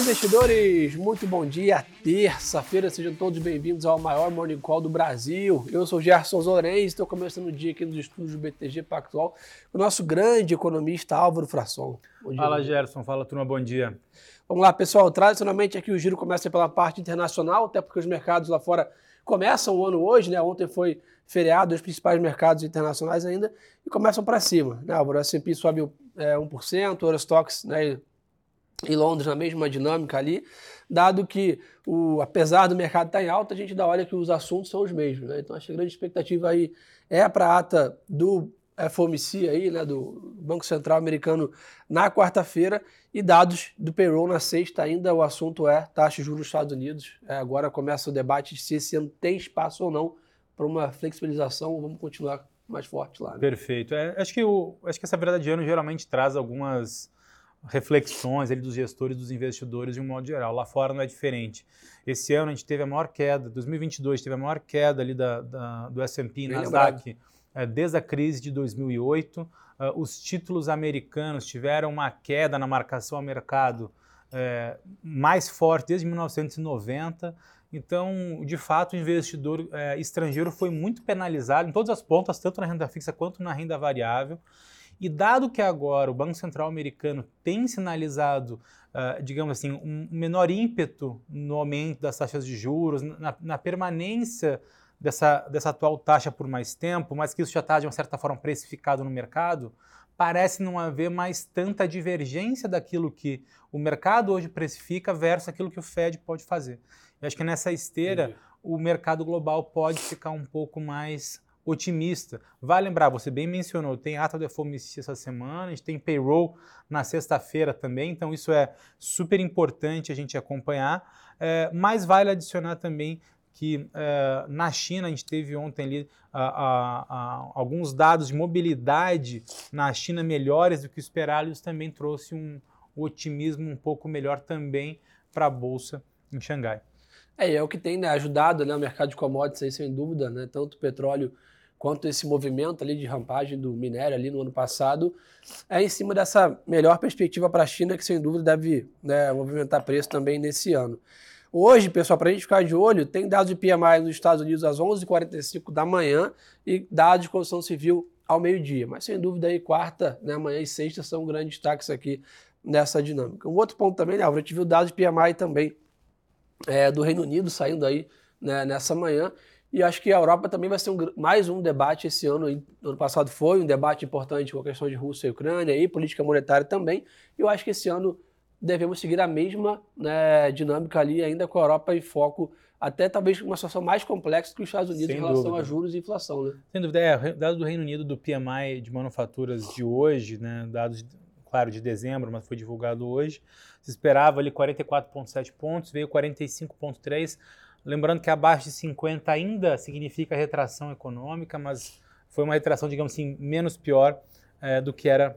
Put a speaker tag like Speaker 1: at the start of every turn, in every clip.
Speaker 1: Olá, investidores! Muito bom dia, terça-feira, sejam todos bem-vindos ao maior Morning Call do Brasil. Eu sou Gerson Zorenz, estou começando o dia aqui nos estúdios do BTG Pactual com o nosso grande economista Álvaro Frasson.
Speaker 2: Fala, Gerson. Fala, turma. Bom dia.
Speaker 1: Vamos lá, pessoal. Tradicionalmente aqui o giro começa pela parte internacional, até porque os mercados lá fora começam o ano hoje, né? Ontem foi feriado, os principais mercados internacionais ainda, e começam para cima. Né? O S&P sobe é, 1%, o Eurostox né, em Londres na mesma dinâmica ali, dado que, o, apesar do mercado estar tá em alta, a gente dá olha que os assuntos são os mesmos. Né? Então, acho que a grande expectativa aí é para a ata do FOMC aí, né, do Banco Central Americano na quarta-feira e dados do payroll na sexta ainda o assunto é taxa de juros nos Estados Unidos. É, agora começa o debate de se esse ano tem espaço ou não para uma flexibilização, vamos continuar mais forte lá. Né?
Speaker 2: Perfeito. É, acho, que o, acho que essa virada de ano geralmente traz algumas reflexões ali dos gestores, dos investidores de um modo geral. Lá fora não é diferente. Esse ano a gente teve a maior queda, 2022 teve a maior queda ali da, da do S&P, Nasdaq, é, desde a crise de 2008. Uh, ah, os títulos americanos tiveram uma queda na marcação ao mercado é, mais forte desde 1990. Então, de fato, o investidor é, estrangeiro foi muito penalizado em todas as pontas, tanto na renda fixa quanto na renda variável. E dado que agora o Banco Central americano tem sinalizado, uh, digamos assim, um menor ímpeto no aumento das taxas de juros, na, na permanência dessa, dessa atual taxa por mais tempo, mas que isso já está, de uma certa forma, precificado no mercado, parece não haver mais tanta divergência daquilo que o mercado hoje precifica versus aquilo que o Fed pode fazer. Eu acho que nessa esteira Entendi. o mercado global pode ficar um pouco mais otimista. Vai lembrar, você bem mencionou, tem ata do FOMC essa semana, a gente tem payroll na sexta-feira também, então isso é super importante a gente acompanhar, é, mas vale adicionar também que é, na China a gente teve ontem ali a, a, a, alguns dados de mobilidade na China melhores do que esperado, isso também trouxe um otimismo um pouco melhor também para a Bolsa em Xangai.
Speaker 1: É, é o que tem né, ajudado né, o mercado de commodities, aí, sem dúvida, né, tanto petróleo quanto esse movimento ali de rampagem do minério ali no ano passado, é em cima dessa melhor perspectiva para a China, que sem dúvida deve né, movimentar preço também nesse ano. Hoje, pessoal, para a gente ficar de olho, tem dados de PMI nos Estados Unidos às 11h45 da manhã e dados de construção civil ao meio-dia. Mas sem dúvida aí quarta, né, amanhã e sexta são grandes destaques aqui nessa dinâmica. Um outro ponto também, né, Álvaro, a gente viu dados de PMI também é, do Reino Unido saindo aí né, nessa manhã e acho que a Europa também vai ser um, mais um debate esse ano. No ano passado foi um debate importante com a questão de Rússia e Ucrânia e política monetária também. E eu acho que esse ano devemos seguir a mesma né, dinâmica ali, ainda com a Europa em foco, até talvez uma situação mais complexa que os Estados Unidos Sem em relação dúvida. a juros e inflação. Né?
Speaker 2: Sem dúvida. É, dados do Reino Unido do PMI de manufaturas de hoje, né, dados, claro, de dezembro, mas foi divulgado hoje, se esperava ali 44,7 pontos, veio 45,3 Lembrando que abaixo de 50 ainda significa retração econômica, mas foi uma retração, digamos assim, menos pior é, do que era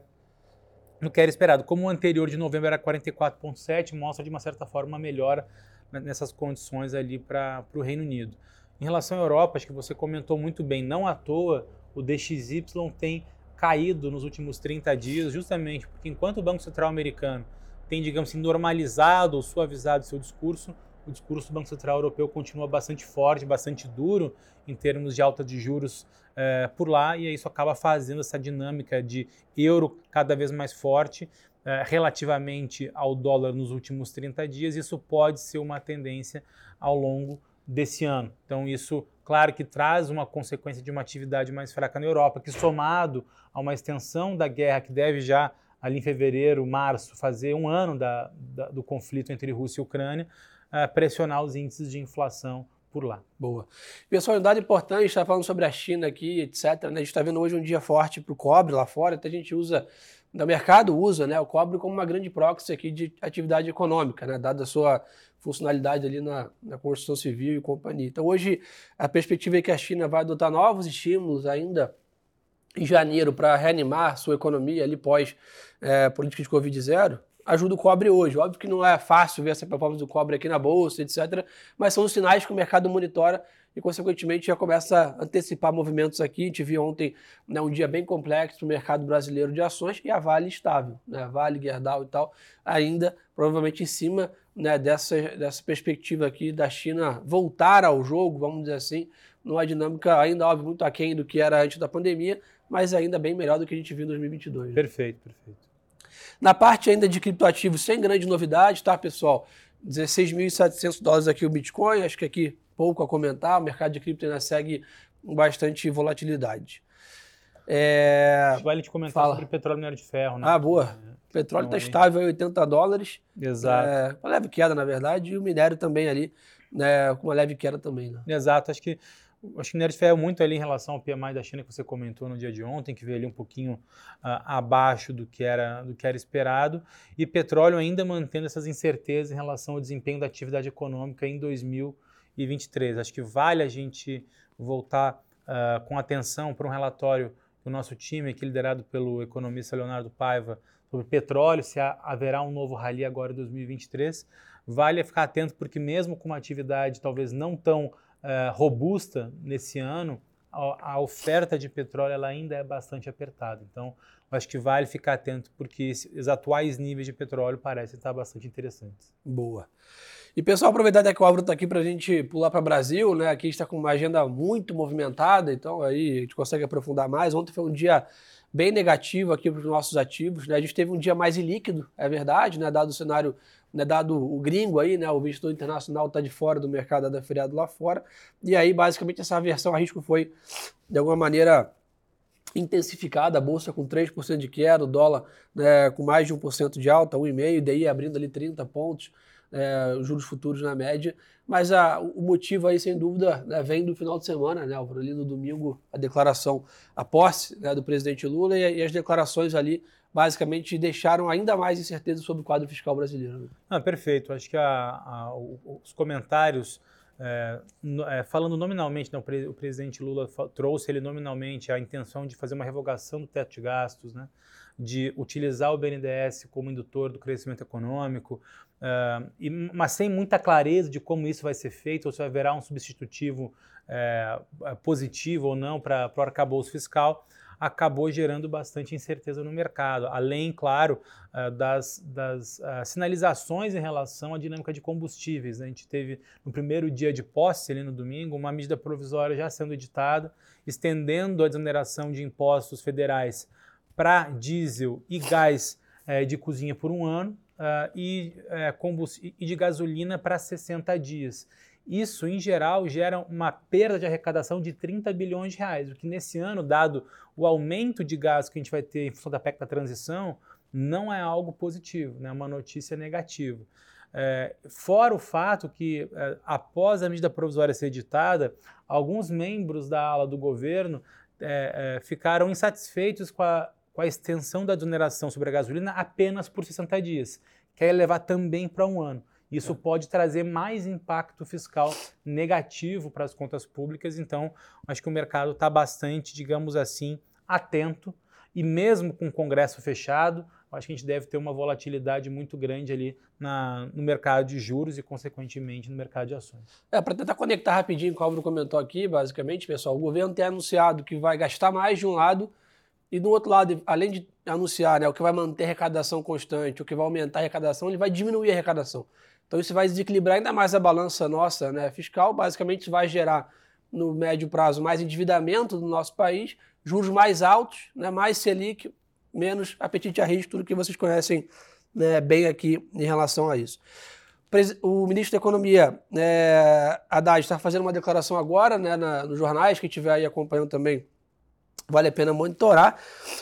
Speaker 2: do que era esperado. Como o anterior de novembro era 44,7, mostra de uma certa forma uma melhora nessas condições ali para o Reino Unido. Em relação à Europa, acho que você comentou muito bem, não à toa o DXY tem caído nos últimos 30 dias, justamente porque enquanto o Banco Central americano tem, digamos assim, normalizado ou suavizado seu discurso, o discurso do Banco Central Europeu continua bastante forte, bastante duro em termos de alta de juros é, por lá, e isso acaba fazendo essa dinâmica de euro cada vez mais forte é, relativamente ao dólar nos últimos 30 dias. Isso pode ser uma tendência ao longo desse ano. Então, isso, claro, que traz uma consequência de uma atividade mais fraca na Europa, que somado a uma extensão da guerra que deve já ali em fevereiro, março, fazer um ano da, da, do conflito entre Rússia e Ucrânia, uh, pressionar os índices de inflação por lá.
Speaker 1: Boa. Pessoal, um dado importante, está falando sobre a China aqui, etc. Né? A gente está vendo hoje um dia forte para o cobre lá fora, até a gente usa, o mercado usa né, o cobre como uma grande proxy aqui de atividade econômica, né, dada a sua funcionalidade ali na, na construção civil e companhia. Então hoje a perspectiva é que a China vai adotar novos estímulos ainda em janeiro para reanimar sua economia ali pós é, política de Covid zero, ajuda o cobre hoje. Óbvio que não é fácil ver essa performance do cobre aqui na bolsa, etc. Mas são os sinais que o mercado monitora e, consequentemente, já começa a antecipar movimentos aqui. Viu ontem né, um dia bem complexo para o mercado brasileiro de ações e a Vale estável. Né? Vale, Gerdau e tal, ainda provavelmente em cima né, dessa, dessa perspectiva aqui da China voltar ao jogo, vamos dizer assim, numa dinâmica ainda, óbvio, muito aquém do que era antes da pandemia, mas ainda bem melhor do que a gente viu em 2022. Né?
Speaker 2: Perfeito, perfeito.
Speaker 1: Na parte ainda de criptoativos, sem grande novidade, tá, pessoal? 16.700 dólares aqui o Bitcoin, acho que aqui pouco a comentar, o mercado de cripto ainda segue bastante volatilidade.
Speaker 2: É... Vale te comentar Fala. sobre petróleo e minério de ferro, né?
Speaker 1: Ah, boa. O petróleo está estável em 80 dólares.
Speaker 2: Exato.
Speaker 1: É, uma leve queda, na verdade, e o minério também ali, né, com uma leve queda também. Né?
Speaker 2: Exato. Acho que acho que o minério de muito ali em relação ao PMI da China que você comentou no dia de ontem, que veio ali um pouquinho uh, abaixo do que, era, do que era esperado, e petróleo ainda mantendo essas incertezas em relação ao desempenho da atividade econômica em 2023. Acho que vale a gente voltar uh, com atenção para um relatório do nosso time, aqui liderado pelo economista Leonardo Paiva, sobre petróleo, se haverá um novo rally agora em 2023. Vale ficar atento, porque mesmo com uma atividade talvez não tão uh, robusta nesse ano, a, oferta de petróleo ela ainda é bastante apertada. Então, acho que vale ficar atento, porque os atuais níveis de petróleo parecem estar bastante interessantes.
Speaker 1: Boa. E pessoal, aproveitar que o Álvaro está aqui para a gente pular para o Brasil, né? Aqui está com uma agenda muito movimentada, então aí a gente consegue aprofundar mais. Ontem foi um dia bem negativo aqui para os nossos ativos, né? A gente teve um dia mais ilíquido, é verdade, né? Dado o cenário né, dado o gringo aí, né, o investidor internacional está de fora do mercado da feriado lá fora, e aí basicamente essa aversão a risco foi de alguma maneira intensificada, a bolsa com 3% de queda, o dólar né, com mais de 1% de alta, 1,5%, daí abrindo ali 30 pontos, é, juros futuros na média, mas a, o motivo aí, sem dúvida, né, vem do final de semana, né, ali no domingo, a declaração, a posse né, do presidente Lula e, e, as declarações ali, basicamente, deixaram ainda mais incerteza sobre o quadro fiscal brasileiro. Né?
Speaker 2: Ah, perfeito. Acho que a, a, os comentários, é, é, falando nominalmente, né, o, pre, o, presidente Lula trouxe ele nominalmente a intenção de fazer uma revogação do teto de gastos, né, de utilizar o BNDES como indutor do crescimento econômico, Uh, e, mas sem muita clareza de como isso vai ser feito, ou se haverá um substitutivo é, positivo ou não para o arcabouço fiscal, acabou gerando bastante incerteza no mercado, além, claro, uh, das, das uh, sinalizações em relação à dinâmica de combustíveis. Né? A gente teve no primeiro dia de posse, ali no domingo, uma medida provisória já sendo editada, estendendo a desoneração de impostos federais para diesel e gás eh, de cozinha por um ano, uh, e, uh, e de gasolina para 60 dias. Isso, em geral, gera uma perda de arrecadação de 30 bilhões de reais, o que nesse ano, dado o aumento de gás que a gente vai ter em função da PEC da transição, não é algo positivo, né? é uma notícia negativa. É, fora o fato que, é, após a medida provisória ser editada, alguns membros da ala do governo é, é ficaram insatisfeitos com a com a extensão da desoneração sobre a gasolina apenas por 60 dias, quer levar também para um ano. Isso é. pode trazer mais impacto fiscal negativo para as contas públicas, então acho que o mercado está bastante, digamos assim, atento e mesmo com o Congresso fechado, acho que a gente deve ter uma volatilidade muito grande ali na, no mercado de juros e, consequentemente, no mercado de ações.
Speaker 1: É, para tentar conectar rapidinho com o Álvaro comentou aqui, basicamente, pessoal, o governo tem anunciado que vai gastar mais de um lado e do outro lado, além de anunciar né, o que vai manter a arrecadação constante, o que vai aumentar a arrecadação, ele vai diminuir a arrecadação. Então isso vai desequilibrar ainda mais a balança nossa né, fiscal, basicamente vai gerar no médio prazo mais endividamento do nosso país, juros mais altos, né, mais Selic, menos apetite a risco, tudo que vocês conhecem né, bem aqui em relação a isso. O ministro da Economia, é, Haddad, está fazendo uma declaração agora né, na, nos jornais, quem estiver aí acompanhando também vale a pena monitorar.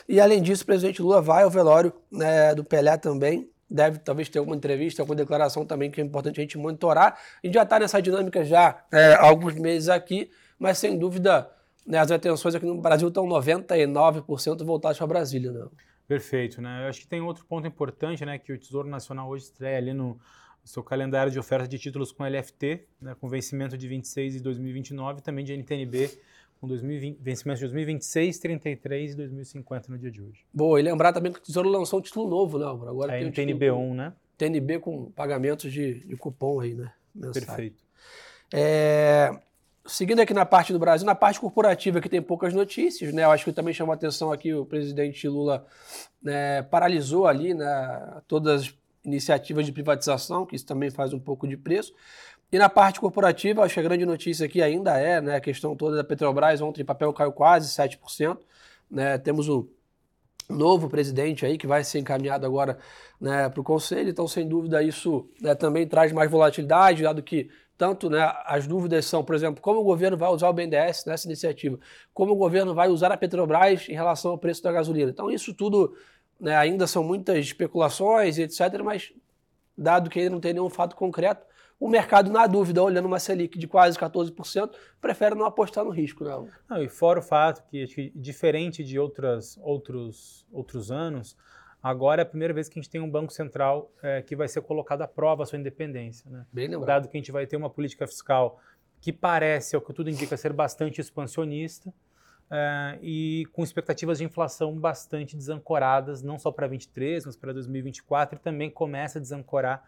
Speaker 1: E além disso, o presidente Lula vai ao velório né, do Pelé também. Deve talvez ter alguma entrevista, alguma declaração também que é importante a gente monitorar. A gente já está nessa dinâmica já é, há alguns meses aqui, mas sem dúvida né, as atenções aqui no Brasil estão 99% voltadas para Brasília. Né?
Speaker 2: Perfeito, né? Eu acho que tem outro ponto importante, né? Que o Tesouro Nacional hoje estreia ali no seu calendário de oferta de títulos com LFT, né, com vencimento de 26 e 2029, também de NTNB com 2020, vencimentos de 2026, 33 e 2050 no dia de hoje.
Speaker 1: Boa, e lembrar também que o Tesouro lançou um título novo, né, Álvaro? Agora
Speaker 2: a
Speaker 1: tem
Speaker 2: NTNB1, né?
Speaker 1: TNB com pagamentos de, de cupom aí, né?
Speaker 2: Mensagem. Perfeito.
Speaker 1: É, seguindo aqui na parte do Brasil, na parte corporativa que tem poucas notícias, né? Eu acho que também chamou a atenção aqui o presidente Lula né, paralisou ali né, todas as iniciativas de privatização, que isso também faz um pouco de preço. E na parte corporativa, acho que a grande notícia aqui ainda é né, a questão toda da Petrobras. Ontem o papel caiu quase 7%. Né, temos o novo presidente aí que vai ser encaminhado agora né, para o Conselho. Então, sem dúvida, isso né, também traz mais volatilidade, dado que tanto né, as dúvidas são, por exemplo, como o governo vai usar o BNDES nessa iniciativa, como o governo vai usar a Petrobras em relação ao preço da gasolina. Então, isso tudo né, ainda são muitas especulações etc., mas dado que ainda não tem nenhum fato concreto, o mercado, na dúvida, olhando uma Selic de quase 14%, prefere não apostar no risco. Não.
Speaker 2: não e fora o fato que, que, diferente de outras, outros, outros anos, agora é a primeira vez que a gente tem um Banco Central é, que vai ser colocado à prova a sua independência. Né?
Speaker 1: Bem lembrado.
Speaker 2: Dado que a gente vai ter uma política fiscal que parece, ao que tudo indica, ser bastante expansionista, é, e com expectativas de inflação bastante desancoradas, não só para 2023, mas para 2024, e também começa a desancorar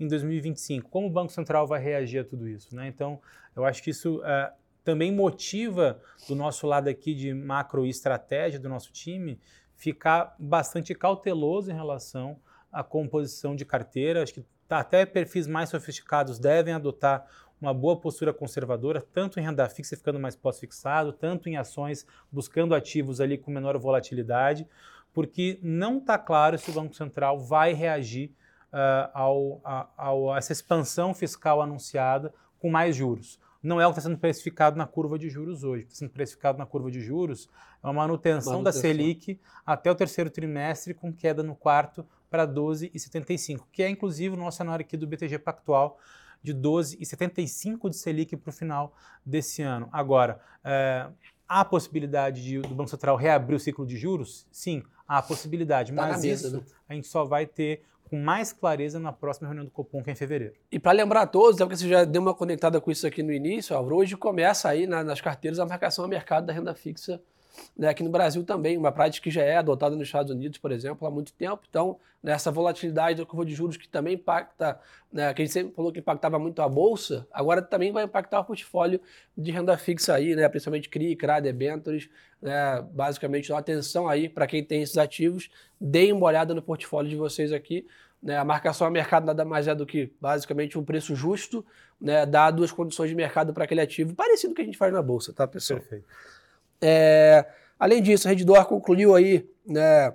Speaker 2: em 2025. Como o Banco Central vai reagir a tudo isso? Né? Então, eu acho que isso é, também motiva do nosso lado aqui de macro estratégia do nosso time ficar bastante cauteloso em relação à composição de carteira. Acho que tá, até perfis mais sofisticados devem adotar uma boa postura conservadora, tanto em renda fixa ficando mais pós-fixado, tanto em ações buscando ativos ali com menor volatilidade, porque não está claro se o Banco Central vai reagir uh, ao, a, ao, a essa expansão fiscal anunciada com mais juros. Não é o que está sendo precificado na curva de juros hoje. O que está sendo precificado na curva de juros é uma manutenção, manutenção. da Selic até o terceiro trimestre, com queda no quarto para 12,75, que é inclusive o nosso cenário aqui do BTG Pactual de 12,75 de Selic para o final desse ano. Agora, é, há possibilidade de, do Banco Central reabrir o ciclo de juros? Sim, há possibilidade, tá mas mesa, isso né? a gente só vai ter com mais clareza na próxima reunião do Copom, que é em fevereiro.
Speaker 1: E para lembrar a todos, porque você já deu uma conectada com isso aqui no início, Álvaro, hoje começa aí na, nas carteiras a marcação a mercado da renda fixa né, aqui no Brasil também, uma prática que já é adotada nos Estados Unidos, por exemplo, há muito tempo. Então, nessa volatilidade da curva de juros que também impacta, né, que a gente sempre falou que impactava muito a Bolsa, agora também vai impactar o portfólio de renda fixa aí, né, principalmente CRI, CRA, debentures, né, basicamente, então, atenção aí para quem tem esses ativos, deem uma olhada no portfólio de vocês aqui, né, a marcação a mercado nada mais é do que basicamente um preço justo, né, dado as condições de mercado para aquele ativo, parecido com o que a gente faz na bolsa, tá, pessoal?
Speaker 2: Perfeito.
Speaker 1: É, além disso, a Reddor concluiu aí né,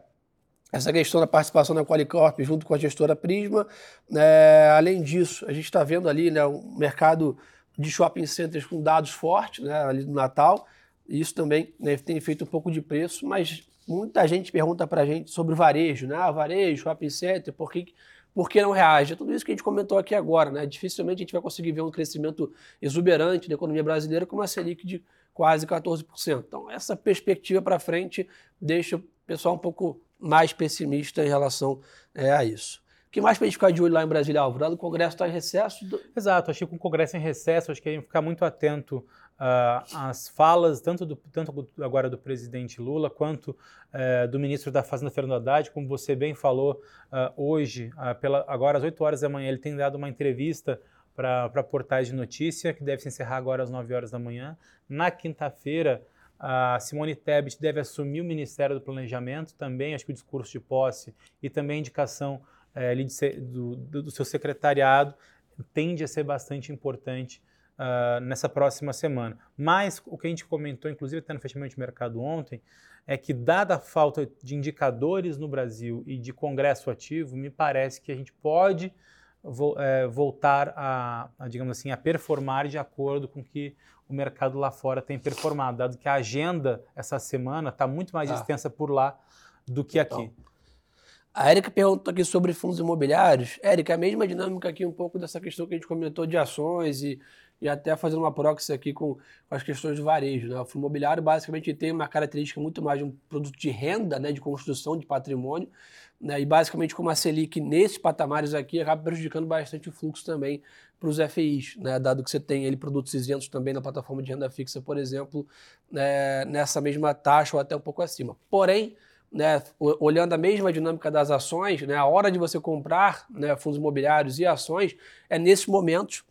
Speaker 1: essa questão da participação da Qualicorp junto com a gestora Prisma. É, além disso, a gente está vendo ali né, um mercado de shopping centers com dados fortes né, ali do Natal. Isso também né, tem feito um pouco de preço, mas muita gente pergunta para a gente sobre o varejo, né? Ah, varejo, shopping center, por que, por que não reage? É tudo isso que a gente comentou aqui agora, né? Dificilmente a gente vai conseguir ver um crescimento exuberante da economia brasileira com uma Selic de quase 14%. Então, essa perspectiva para frente deixa o pessoal um pouco mais pessimista em relação é, a isso. O que mais para a gente ficar de olho lá em Brasília, Álvaro? O Congresso está em recesso? Do...
Speaker 2: Exato, achei que com o Congresso em recesso, acho que a gente ficar muito atento uh, às falas, tanto, do, tanto agora do presidente Lula, quanto uh, do ministro da Fazenda, Fernando Haddad, como você bem falou uh, hoje, pela, agora às 8 horas da manhã, ele tem dado uma entrevista para portais de notícia, que deve se encerrar agora às 9 horas da manhã. Na quinta-feira, a Simone Tebet deve assumir o Ministério do Planejamento, também acho que o discurso de posse e também a indicação é, do, do, seu secretariado tende a ser bastante importante uh, nessa próxima semana. Mas o que a gente comentou, inclusive até no fechamento de mercado ontem, é que dada a falta de indicadores no Brasil e de congresso ativo, me parece que a gente pode vo, é, voltar a, a, digamos assim, a performar de acordo com que o mercado lá fora tem performado, dado que a agenda essa semana está muito mais ah. extensa por lá do que aqui.
Speaker 1: A Érica perguntou aqui sobre fundos imobiliários. Érica, a mesma dinâmica aqui um pouco dessa questão que a gente comentou de ações e, e até fazendo uma proxy aqui com, as questões de varejo. Né? O fundo imobiliário basicamente tem uma característica muito mais de um produto de renda, né, de construção de patrimônio, né, e basicamente como a Selic nesses patamares aqui acaba prejudicando bastante o fluxo também para os FIs, né, dado que você tem ele produtos isentos também na plataforma de renda fixa, por exemplo, né, nessa mesma taxa ou até um pouco acima. Porém, né, olhando a mesma dinâmica das ações, né, a hora de você comprar né, fundos imobiliários e ações é nesses momentos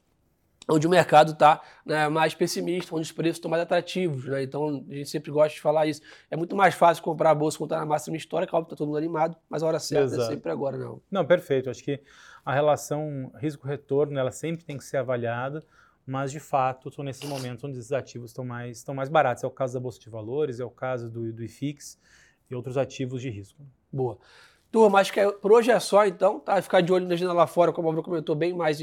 Speaker 1: onde o mercado está né, mais pessimista, onde os preços estão mais atrativos. Né? Então, a gente sempre gosta de falar isso. É muito mais fácil comprar a bolsa quando está na máxima histórica, óbvio que está todo mundo animado, mas a hora certa é Exato. é sempre agora, não.
Speaker 2: Não, perfeito. Acho que a relação risco-retorno, ela sempre tem que ser avaliada, mas, de fato, estou nesses momentos onde esses ativos estão mais, estão mais baratos. É o caso da Bolsa de Valores, é o caso do, do IFIX e outros ativos de risco.
Speaker 1: Boa. Turma, acho que é, por hoje é só, então. Tá? Ficar de olho na agenda lá fora, como a Bruno comentou, bem mais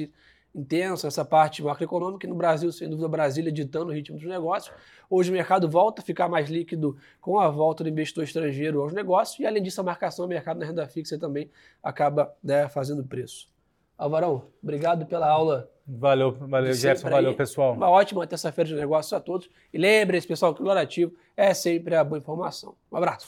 Speaker 1: intensa, essa parte macroeconômica, e no Brasil, sem dúvida, Brasília ditando o ritmo dos negócios. Hoje o mercado volta a ficar mais líquido com a volta do investidor estrangeiro aos negócios, e além disso, a marcação do mercado na renda fixa também acaba né, fazendo preço. Alvarão, obrigado pela aula.
Speaker 2: Valeu, valeu, Jefferson, valeu, pessoal.
Speaker 1: Uma ótima terça-feira de negócios a todos. E lembre-se, pessoal, que o ativo é sempre a boa informação. Um abraço.